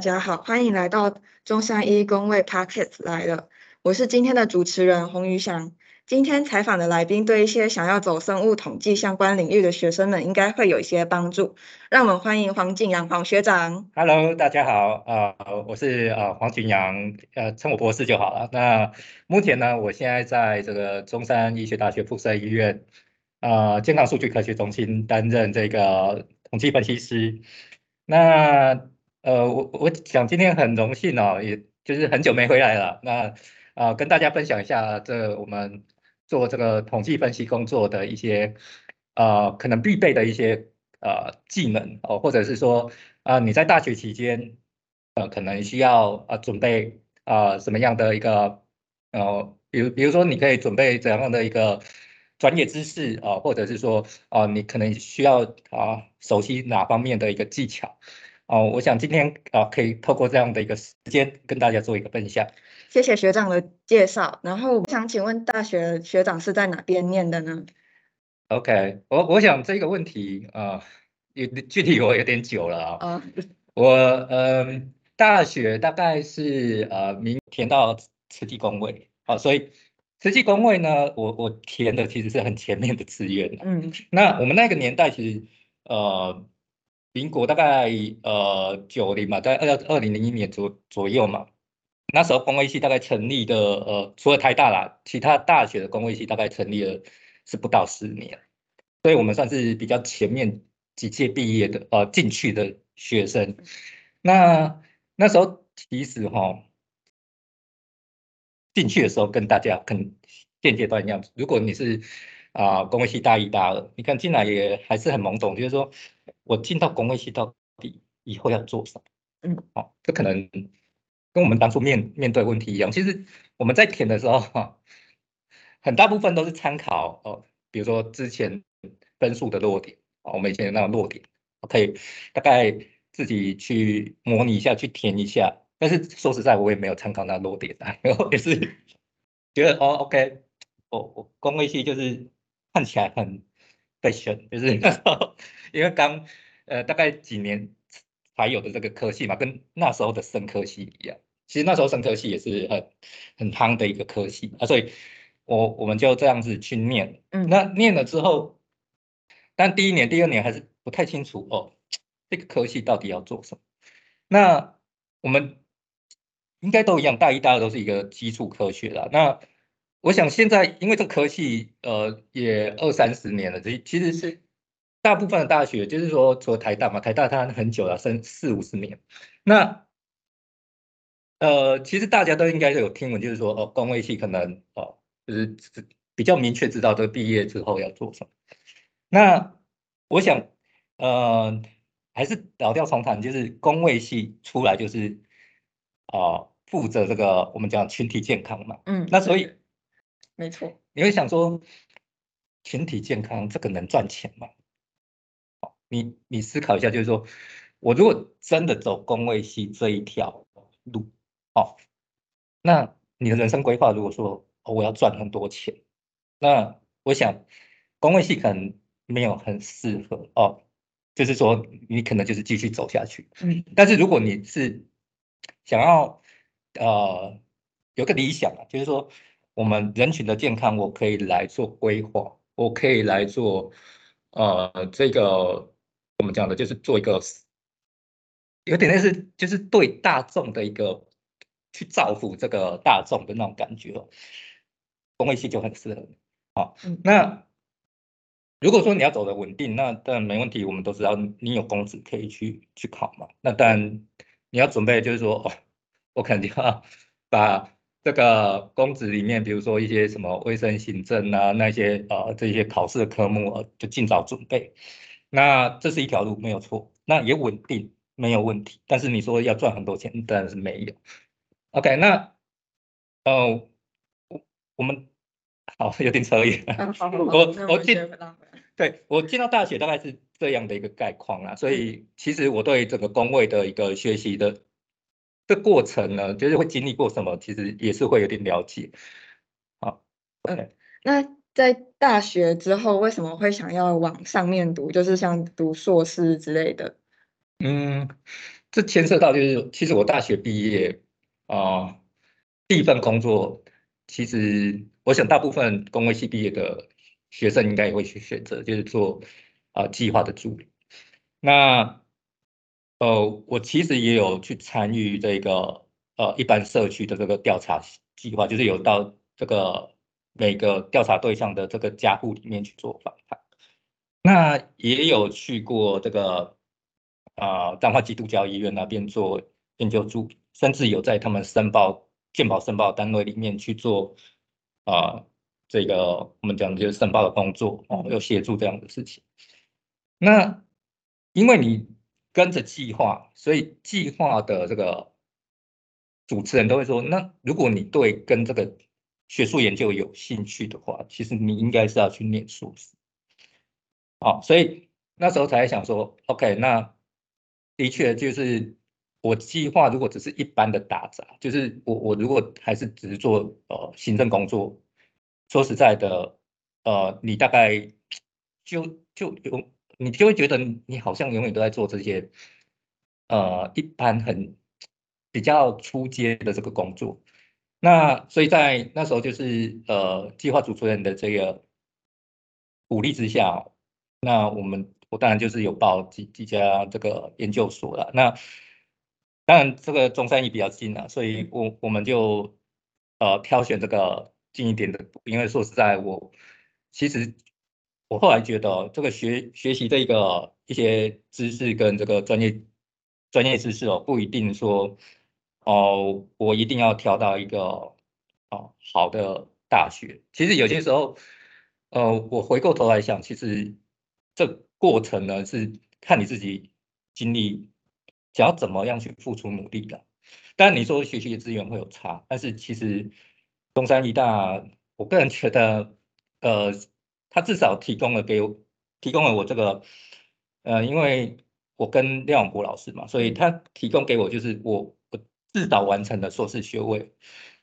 大家好，欢迎来到中山一工位 Podcast 来了，我是今天的主持人洪宇翔。今天采访的来宾对一些想要走生物统计相关领域的学生们，应该会有一些帮助。让我们欢迎黄景阳黄学长。Hello，大家好，呃，我是呃黄景阳，呃，称我博士就好了。那目前呢，我现在在这个中山医学大学附设医院，呃，健康数据科学中心担任这个统计分析师。那呃，我我想今天很荣幸哦，也就是很久没回来了。那啊，跟大家分享一下这我们。做这个统计分析工作的一些呃可能必备的一些呃技能哦，或者是说啊你在大学期间呃可能需要呃准备啊什么样的一个呃比如比如说你可以准备怎样的一个专业知识啊，或者是说啊你可能需要啊熟悉哪方面的一个技巧哦，我想今天啊可以透过这样的一个时间跟大家做一个分享。谢谢学长的介绍。然后我想请问，大学学长是在哪边念的呢？OK，我我想这个问题啊，有具体我有点久了啊。我嗯，大学大概是呃，明填到慈济工位啊，所以慈济工位呢，我我填的其实是很前面的志愿。嗯，那我们那个年代其实呃，民国大概呃九零嘛，在二二零零一年左左右嘛。那时候工卫系大概成立的，呃，除了台大啦，其他大学的工卫系大概成立了是不到十年，所以我们算是比较前面几届毕业的，呃，进去的学生。那那时候其实哈，进去的时候跟大家跟现阶段一样，如果你是啊工位系大一、大二，你看进来也还是很懵懂，就是说我进到工位系到底以后要做什么？嗯，好，这可能。跟我们当初面面对问题一样，其实我们在填的时候，哈，很大部分都是参考哦，比如说之前分数的落点啊，我们以前有那个落点，可以大概自己去模拟一下，去填一下。但是说实在，我也没有参考那落点啊，然后也是觉得哦，OK，我我工位系就是看起来很被选，就是那时候因为刚呃大概几年。才有的这个科系嘛，跟那时候的生科系一样。其实那时候生科系也是很很夯的一个科系啊，所以我我们就这样子去念。嗯，那念了之后，但第一年、第二年还是不太清楚哦，这个科系到底要做什么。那我们应该都一样，大一、大二都是一个基础科学啦。那我想现在因为这科系呃也二三十年了，这其实是。大部分的大学就是说，除了台大嘛，台大它很久了，三四五十年。那呃，其实大家都应该有听闻，就是说，哦，工位系可能哦，就是比较明确知道这个毕业之后要做什么。那我想，呃，还是老调重弹，就是工位系出来就是啊，负责这个我们讲群体健康嘛。嗯。那所以，没错。你会想说，群体健康这个能赚钱吗？你你思考一下，就是说，我如果真的走工位系这一条路，哦，那你的人生规划，如果说我要赚很多钱，那我想工位系可能没有很适合哦，就是说你可能就是继续走下去。嗯，但是如果你是想要呃有个理想啊，就是说我们人群的健康，我可以来做规划，我可以来做呃这个。我们讲的就是做一个有点类似，就是对大众的一个去造福这个大众的那种感觉哦。工位系就很适合你。好，那如果说你要走的稳定，那当然没问题。我们都知道你有工资可以去去考嘛。那当然你要准备，就是说哦，我肯定要把这个公职里面，比如说一些什么卫生行政啊，那些呃这些考试的科目，就尽早准备。那这是一条路，没有错，那也稳定，没有问题。但是你说要赚很多钱，当然是没有。OK，那呃，我我们好有点扯远。我我进对我进到大学大概是这样的一个概况啦，所以其实我对整个工位的一个学习的这过程呢，就是会经历过什么，其实也是会有点了解。好，OK，那。在大学之后，为什么会想要往上面读？就是像读硕士之类的。嗯，这牵涉到就是，其实我大学毕业啊，第一份工作，其实我想大部分工位系毕业的学生应该也会去选择，就是做啊计划的助理。那呃，我其实也有去参与这个呃一般社区的这个调查计划，就是有到这个每个调查对象的这个家户里面去做访谈。那也有去过这个。啊，彰化基督教医院那边做研究助，甚至有在他们申报健保申报单位里面去做啊，这个我们讲的就是申报的工作哦，有协助这样的事情。那因为你跟着计划，所以计划的这个主持人都会说，那如果你对跟这个学术研究有兴趣的话，其实你应该是要去念硕士。好，所以那时候才想说，OK，那。的确，就是我计划，如果只是一般的打杂，就是我我如果还是只是做呃行政工作，说实在的，呃，你大概就就有你就会觉得你好像永远都在做这些呃一般很比较出街的这个工作。那所以在那时候就是呃计划主持人的这个鼓励之下，那我们。我当然就是有报几几家这个研究所了。那当然这个中山也比较近了，所以我我们就呃挑选这个近一点的。因为说实在，我其实我后来觉得这个学学习这个一些知识跟这个专业专业知识哦，不一定说哦我一定要挑到一个哦好的大学。其实有些时候，呃，我回过头来想，其实这。过程呢是看你自己经历，想要怎么样去付出努力的。但你说学习的资源会有差，但是其实中山医大，我个人觉得，呃，他至少提供了给我，提供了我这个，呃，因为我跟廖永国老师嘛，所以他提供给我就是我我至少完成了硕士学位。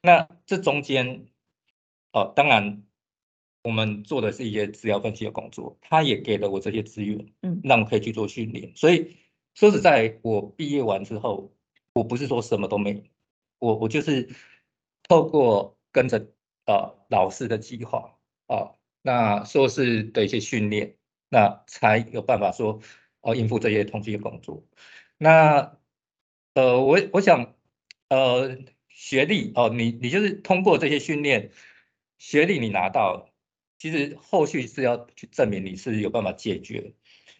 那这中间，哦，当然。我们做的是一些资料分析的工作，他也给了我这些资源，嗯，让我可以去做训练。所以说实在，我毕业完之后，我不是说什么都没，我我就是透过跟着呃老师的计划啊，那硕士的一些训练，那才有办法说哦应付这些统计的工作。那呃我我想呃学历哦，你你就是通过这些训练，学历你拿到。其实后续是要去证明你是有办法解决，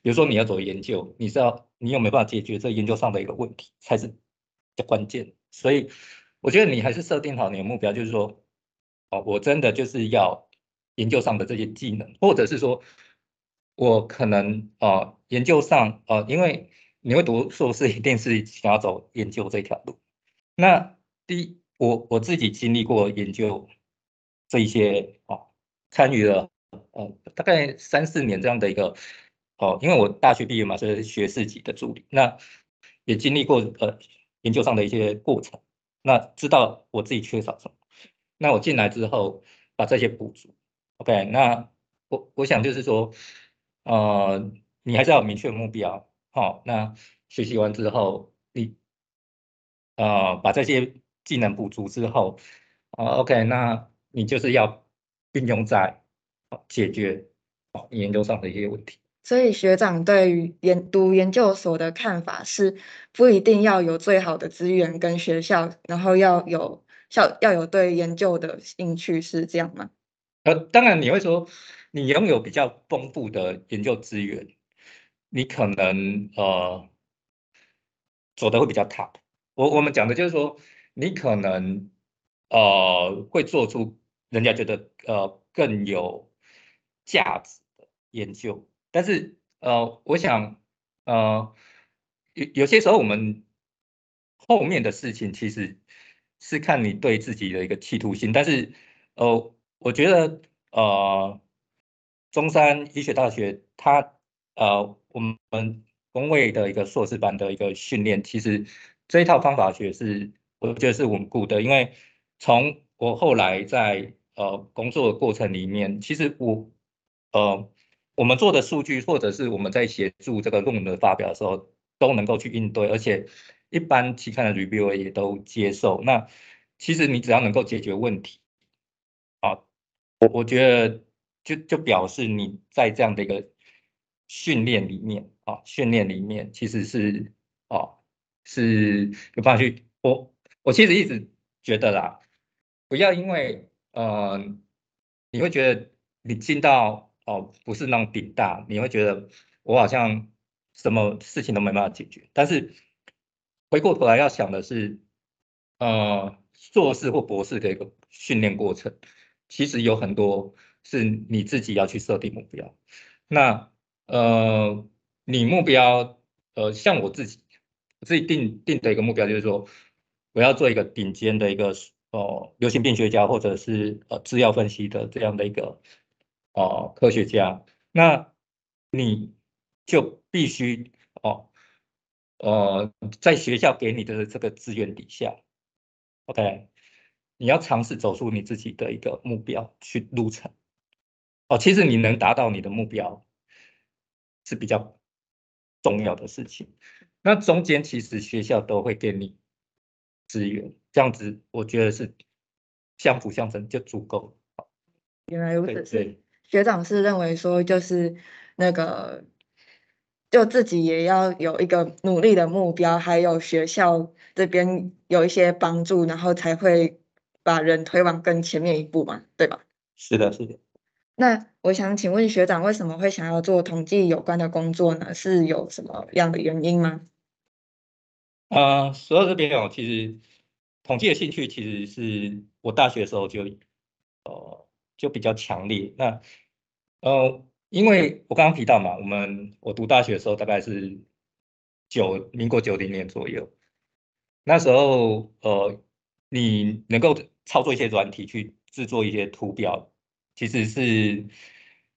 比如说你要走研究，你是要你有没有办法解决这研究上的一个问题才是的关键。所以我觉得你还是设定好你的目标，就是说，哦，我真的就是要研究上的这些技能，或者是说，我可能啊研究上啊，因为你会读硕士，一定是想要走研究这条路。那第一，我我自己经历过研究这一些啊。参与了呃大概三四年这样的一个哦，因为我大学毕业嘛，是学士级的助理，那也经历过呃研究上的一些过程，那知道我自己缺少什么，那我进来之后把这些补足，OK，那我我想就是说，呃，你还是要明确目标，好，那学习完之后，你呃把这些技能补足之后，啊 OK，那你就是要。运用在解决研究上的一些问题。所以学长对于研读研究所的看法是，不一定要有最好的资源跟学校，然后要有校要有对研究的兴趣，是这样吗？呃，当然你会说，你拥有比较丰富的研究资源，你可能呃走的会比较 top。我我们讲的就是说，你可能呃会做出。人家觉得呃更有价值的研究，但是呃，我想呃有有些时候我们后面的事情其实是看你对自己的一个企图心，但是呃，我觉得呃中山医学大学它呃我们工位的一个硕士班的一个训练，其实这一套方法学是我觉得是稳固的，因为从我后来在呃工作的过程里面，其实我呃我们做的数据，或者是我们在协助这个论文的发表的时候，都能够去应对，而且一般期刊的 review 也都接受。那其实你只要能够解决问题，我我觉得就就表示你在这样的一个训练里面啊，训练里面其实是啊是有办法去。我我其实一直觉得啦，不要因为呃你会觉得你进到哦不是那种顶大，你会觉得我好像什么事情都没办法解决。但是回过头来要想的是，呃。硕士或博士的一个训练过程，其实有很多是你自己要去设定目标。那呃，你目标呃，像我自己，我自己定定的一个目标就是说，我要做一个顶尖的一个呃流行病学家，或者是呃制药分析的这样的一个呃科学家。那你就必须哦呃，在学校给你的这个资源底下。OK，你要尝试走出你自己的一个目标去路程。哦，其实你能达到你的目标是比较重要的事情。那中间其实学校都会给你资源，这样子我觉得是相辅相成就足够。原来如此，学长是认为说就是那个。就自己也要有一个努力的目标，还有学校这边有一些帮助，然后才会把人推往更前面一步嘛，对吧？是的，是的。那我想请问学长，为什么会想要做统计有关的工作呢？是有什么样的原因吗？啊，说到这边哦，其实统计的兴趣其实是我大学的时候就呃就比较强烈。那呃。因为我刚刚提到嘛，我们我读大学的时候大概是九民国九零年左右，那时候呃，你能够操作一些软体去制作一些图表，其实是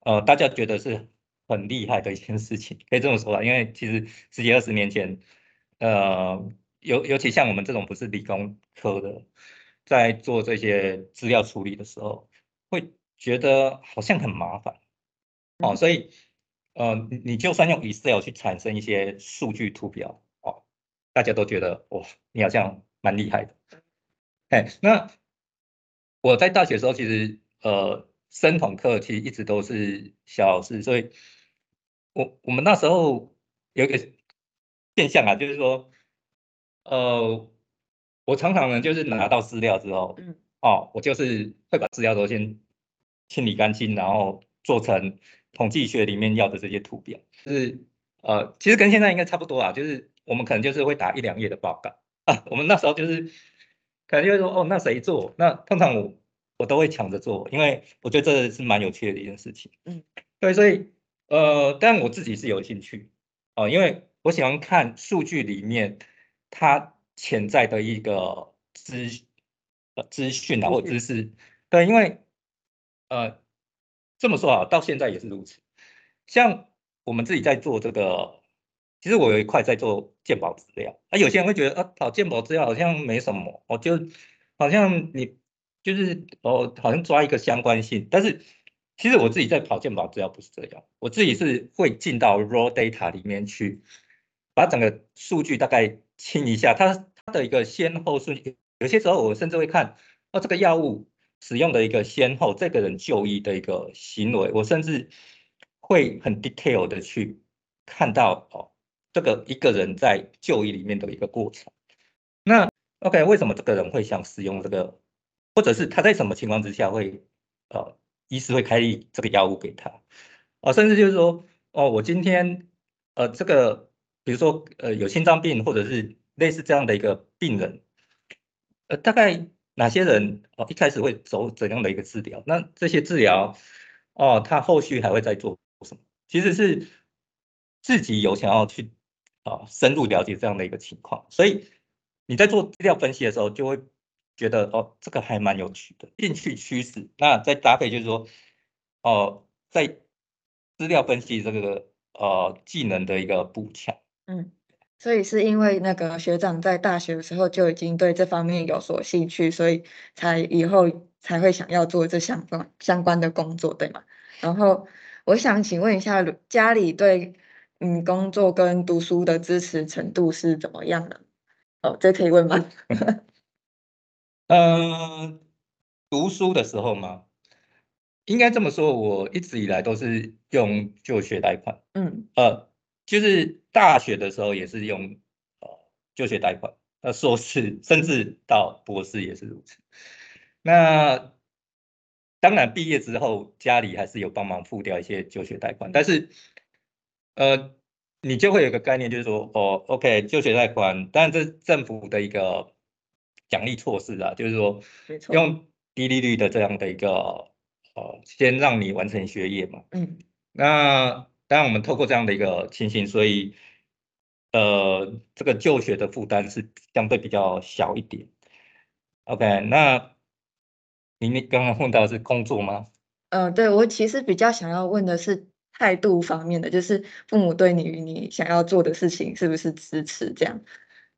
呃大家觉得是很厉害的一件事情，可以这么说吧。因为其实十几二十年前，呃，尤尤其像我们这种不是理工科的，在做这些资料处理的时候，会觉得好像很麻烦。哦，所以，呃，你你就算用 Excel 去产生一些数据图表，哦，大家都觉得哇，你好像蛮厉害的。哎，那我在大学的时候，其实呃，生统课其实一直都是小老师，所以，我我们那时候有一个现象啊，就是说，呃，我常常呢就是拿到资料之后，嗯，哦，我就是会把资料都先清理干净，然后做成。统计学里面要的这些图表，就是呃，其实跟现在应该差不多啊，就是我们可能就是会打一两页的报告啊。我们那时候就是可能就会说，哦，那谁做？那通常我我都会抢着做，因为我觉得这是蛮有趣的一件事情。嗯，对，所以呃，但我自己是有兴趣哦，因为我喜欢看数据里面它潜在的一个资呃资讯啊或知识。对，因为呃。这么说啊，到现在也是如此。像我们自己在做这个，其实我有一块在做鉴宝资料。啊，有些人会觉得啊，跑鉴宝资料好像没什么，我就好像你就是哦，好像抓一个相关性。但是其实我自己在跑鉴宝资料不是这样，我自己是会进到 raw data 里面去，把整个数据大概清一下，它它的一个先后顺序。有些时候我甚至会看，哦，这个药物。使用的一个先后，这个人就医的一个行为，我甚至会很 detail 的去看到哦，这个一个人在就医里面的一个过程。那 OK，为什么这个人会想使用这个，或者是他在什么情况之下会呃，医师会开这个药物给他？哦，甚至就是说哦，我今天呃，这个比如说呃，有心脏病或者是类似这样的一个病人，呃，大概。哪些人哦一开始会走怎样的一个治疗？那这些治疗哦，他后续还会再做什么？其实是自己有想要去啊深入了解这样的一个情况，所以你在做资料分析的时候，就会觉得哦这个还蛮有趣的，兴趣趋势。那再搭配就是说哦，在资料分析这个呃技能的一个补强，嗯。所以是因为那个学长在大学的时候就已经对这方面有所兴趣，所以才以后才会想要做这相关相关的工作，对吗？然后我想请问一下，家里对嗯工作跟读书的支持程度是怎么样的？哦，这可以问吗？嗯，读书的时候吗？应该这么说，我一直以来都是用就学贷款。嗯，呃，就是大学的时候也是用呃就学贷款，那硕士甚至到博士也是如此。那当然毕业之后家里还是有帮忙付掉一些就学贷款，但是呃你就会有个概念，就是说哦，OK，就学贷款，但这是政府的一个奖励措施啊，就是说用低利率的这样的一个。呃，先让你完成学业嘛。嗯。那当然，我们透过这样的一个情形，所以呃，这个就学的负担是相对比较小一点。OK，那您刚刚问到是工作吗？嗯，对我其实比较想要问的是态度方面的，就是父母对你你想要做的事情是不是支持这样？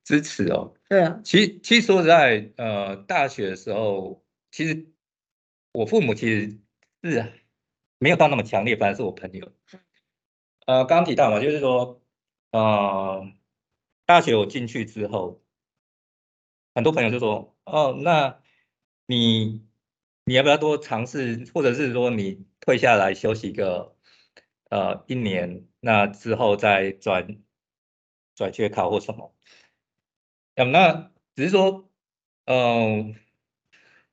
支持哦。对啊。其其实说实在，呃，大学的时候，其实我父母其实。是，没有到那么强烈，反而是我朋友。呃，刚刚提到嘛，就是说，呃，大学我进去之后，很多朋友就说，哦，那你你要不要多尝试，或者是说你退下来休息个呃一年，那之后再转转学考或什么？嗯，那只是说，嗯，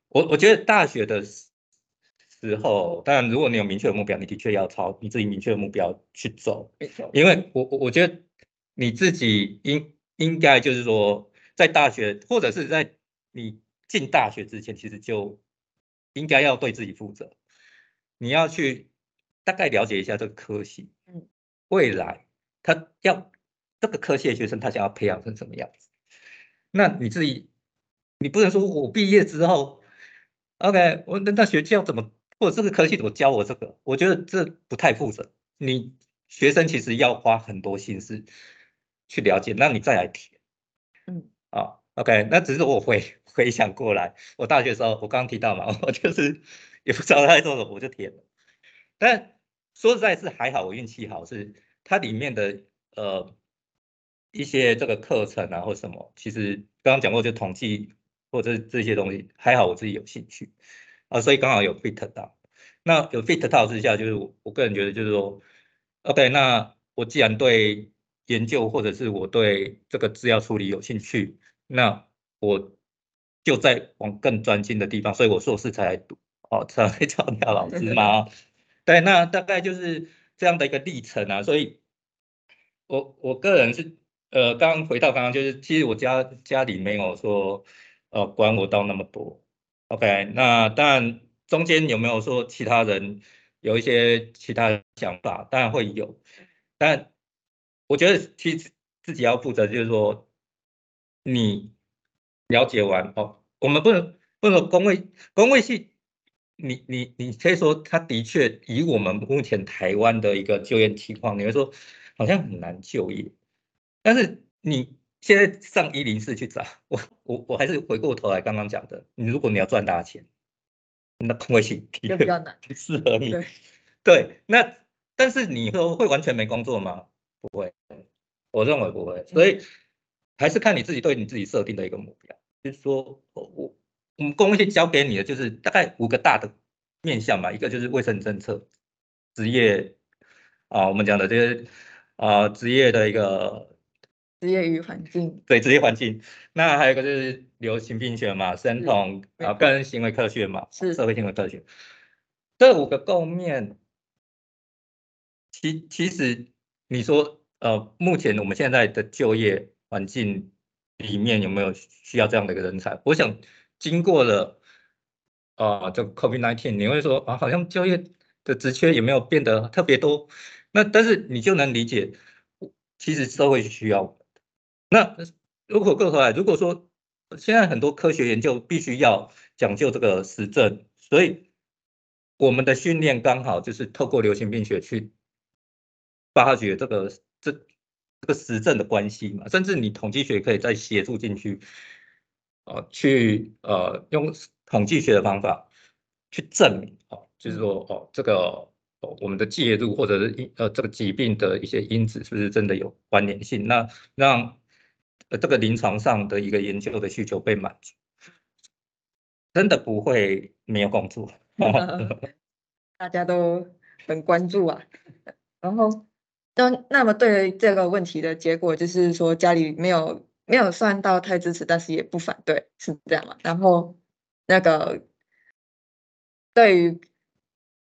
我我觉得大学的。时候，当然，如果你有明确的目标，你的确要朝你自己明确的目标去走。因为我我我觉得你自己应应该就是说，在大学或者是在你进大学之前，其实就应该要对自己负责。你要去大概了解一下这个科系，嗯，未来他要这个科系的学生，他想要培养成什么样子？那你自己，你不能说我毕业之后，OK，我那那学校怎么？或者这个科系怎么教我这个？我觉得这不太负责。你学生其实要花很多心思去了解，那你再来填。嗯，啊，OK，那只是我回回想过来，我大学时候我刚刚提到嘛，我就是也不知道他在做什么，我就填了。但说实在是还好，我运气好，是它里面的呃一些这个课程啊或什么，其实刚刚讲过就统计或者这些东西，还好我自己有兴趣。啊，所以刚好有 fit 到，那有 fit 到之下，就是我我个人觉得就是说，OK，那我既然对研究或者是我对这个资料处理有兴趣，那我就在往更专精的地方，所以我硕士才来读，哦，才会 找廖老师嘛。对，那大概就是这样的一个历程啊。所以，我我个人是，呃，刚回到刚刚就是，其实我家家里没有说，呃，管我到那么多。OK，那当然中间有没有说其他人有一些其他想法？当然会有，但我觉得其实自己要负责，就是说你了解完哦，我们不能不能工位工位系，你你你可以说他的确以我们目前台湾的一个就业情况，你会说好像很难就业，但是你。现在上一零四去找我，我我还是回过头来刚刚讲的，你如果你要赚大钱，那空位性比较难，适合你。对，那但是你说会完全没工作吗？不会，我认为不会。所以还是看你自己对你自己设定的一个目标，就是说我我我们公信交给你的就是大概五个大的面向吧，一个就是卫生政策、职业啊，我们讲的这些啊职业的一个。职业与环境，对职业环境，那还有一个就是流行病学嘛，生统啊，个人行为科学嘛，是社会行为科学，这五个构面，其其实你说呃，目前我们现在的就业环境里面有没有需要这样的一个人才？我想经过了啊，这个 COVID-19，你会说啊，好像就业的职缺也没有变得特别多，那但是你就能理解，其实社会需要。那如果过头来，如果说现在很多科学研究必须要讲究这个实证，所以我们的训练刚好就是透过流行病学去发掘这个这这个实证的关系嘛，甚至你统计学可以再协助进去，呃，去呃用统计学的方法去证明，哦，就是说哦这个哦。我们的介入或者是因呃这个疾病的一些因子是不是真的有关联性？那让呃这个临床上的一个研究的需求被满足，真的不会没有工作。大家都很关注啊。然后，那那么对这个问题的结果就是说，家里没有没有算到太支持，但是也不反对，是这样嘛？然后那个对于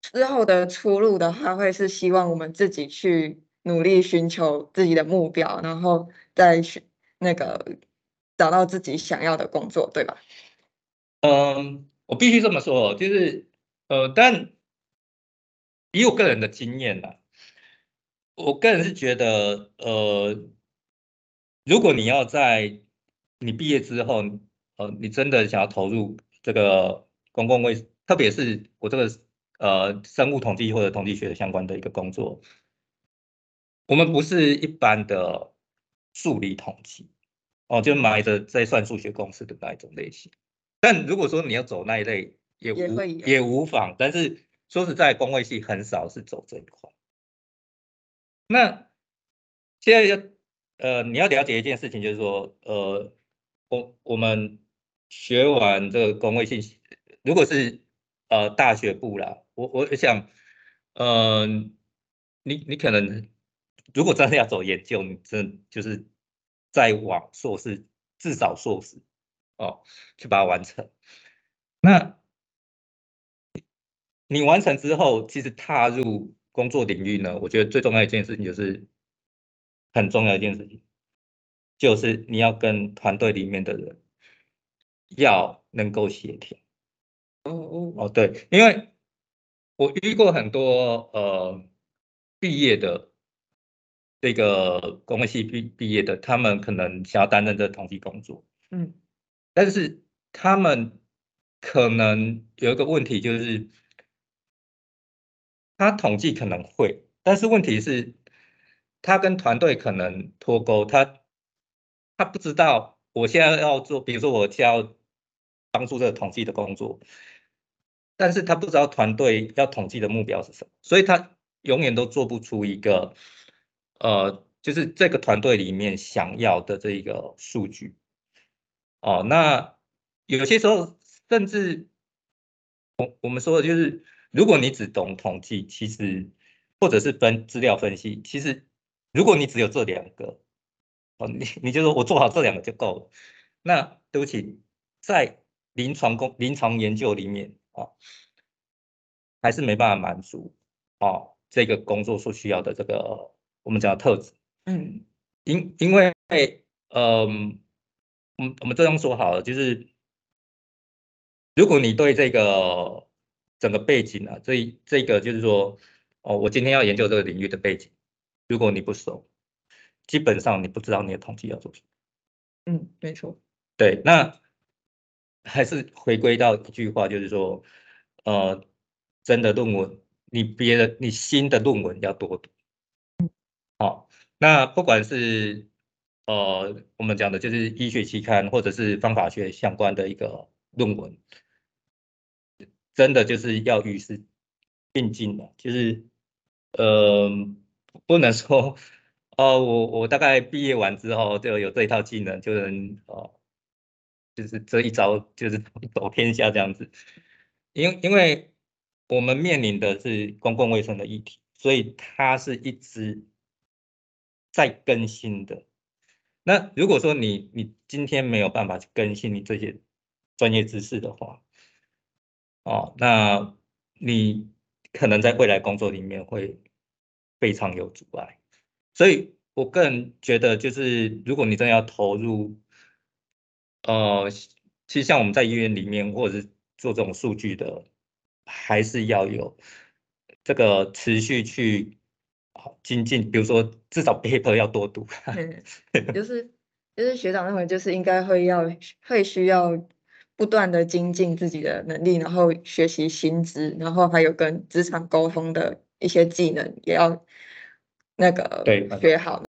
之后的出路的话，会是希望我们自己去努力寻求自己的目标，然后再去那个找到自己想要的工作，对吧？嗯，我必须这么说，就是呃，但以我个人的经验呢，我个人是觉得，呃，如果你要在你毕业之后，呃，你真的想要投入这个公共卫，特别是我这个呃生物统计或者统计学的相关的一个工作，我们不是一般的数理统计，哦，就埋着在算数学公式的那一种类型。但如果说你要走那一类，也无也无妨。但是说实在，公位系很少是走这一块。那现在要呃，你要了解一件事情，就是说，呃，我我们学完这个工位信息，如果是呃大学部啦，我我想，呃，你你可能如果真的要走研究，你真就是再往硕士，至少硕士。哦，去把它完成。那你完成之后，其实踏入工作领域呢，我觉得最重要一件事情就是很重要一件事情，就是你要跟团队里面的人要能够协调。哦哦哦，对，因为我遇过很多呃毕业的这个工业系毕毕业的，他们可能想要担任这统计工作。嗯。但是他们可能有一个问题，就是他统计可能会，但是问题是，他跟团队可能脱钩，他他不知道我现在要做，比如说我要帮助这个统计的工作，但是他不知道团队要统计的目标是什么，所以他永远都做不出一个，呃，就是这个团队里面想要的这一个数据。哦，那有些时候甚至我我们说的就是，如果你只懂统计，其实或者是分资料分析，其实如果你只有这两个，哦，你你就说我做好这两个就够了。那对不起，在临床工临床研究里面啊，还是没办法满足哦这个工作所需要的这个我们讲的特质。嗯，因因为嗯。我们我们这样说好了，就是如果你对这个整个背景啊，这这个就是说，哦，我今天要研究这个领域的背景，如果你不熟，基本上你不知道你的统计要做什么。嗯，没错。对，那还是回归到一句话，就是说，呃，真的论文，你别的你新的论文要多读。好，那不管是。呃，我们讲的就是医学期刊或者是方法学相关的一个论文，真的就是要与时并进的，就是呃，不能说 哦，我我大概毕业完之后就有这一套技能，就能哦，就是这一招就是 走天下这样子，因因为我们面临的是公共卫生的议题，所以它是一直在更新的。那如果说你你今天没有办法去更新你这些专业知识的话，哦，那你可能在未来工作里面会非常有阻碍。所以我个人觉得，就是如果你真的要投入，呃，其实像我们在医院里面或者是做这种数据的，还是要有这个持续去。精进，比如说至少 paper 要多读。就是就是学长认为就是应该会要会需要不断的精进自己的能力，然后学习新知，然后还有跟职场沟通的一些技能也要那个学好。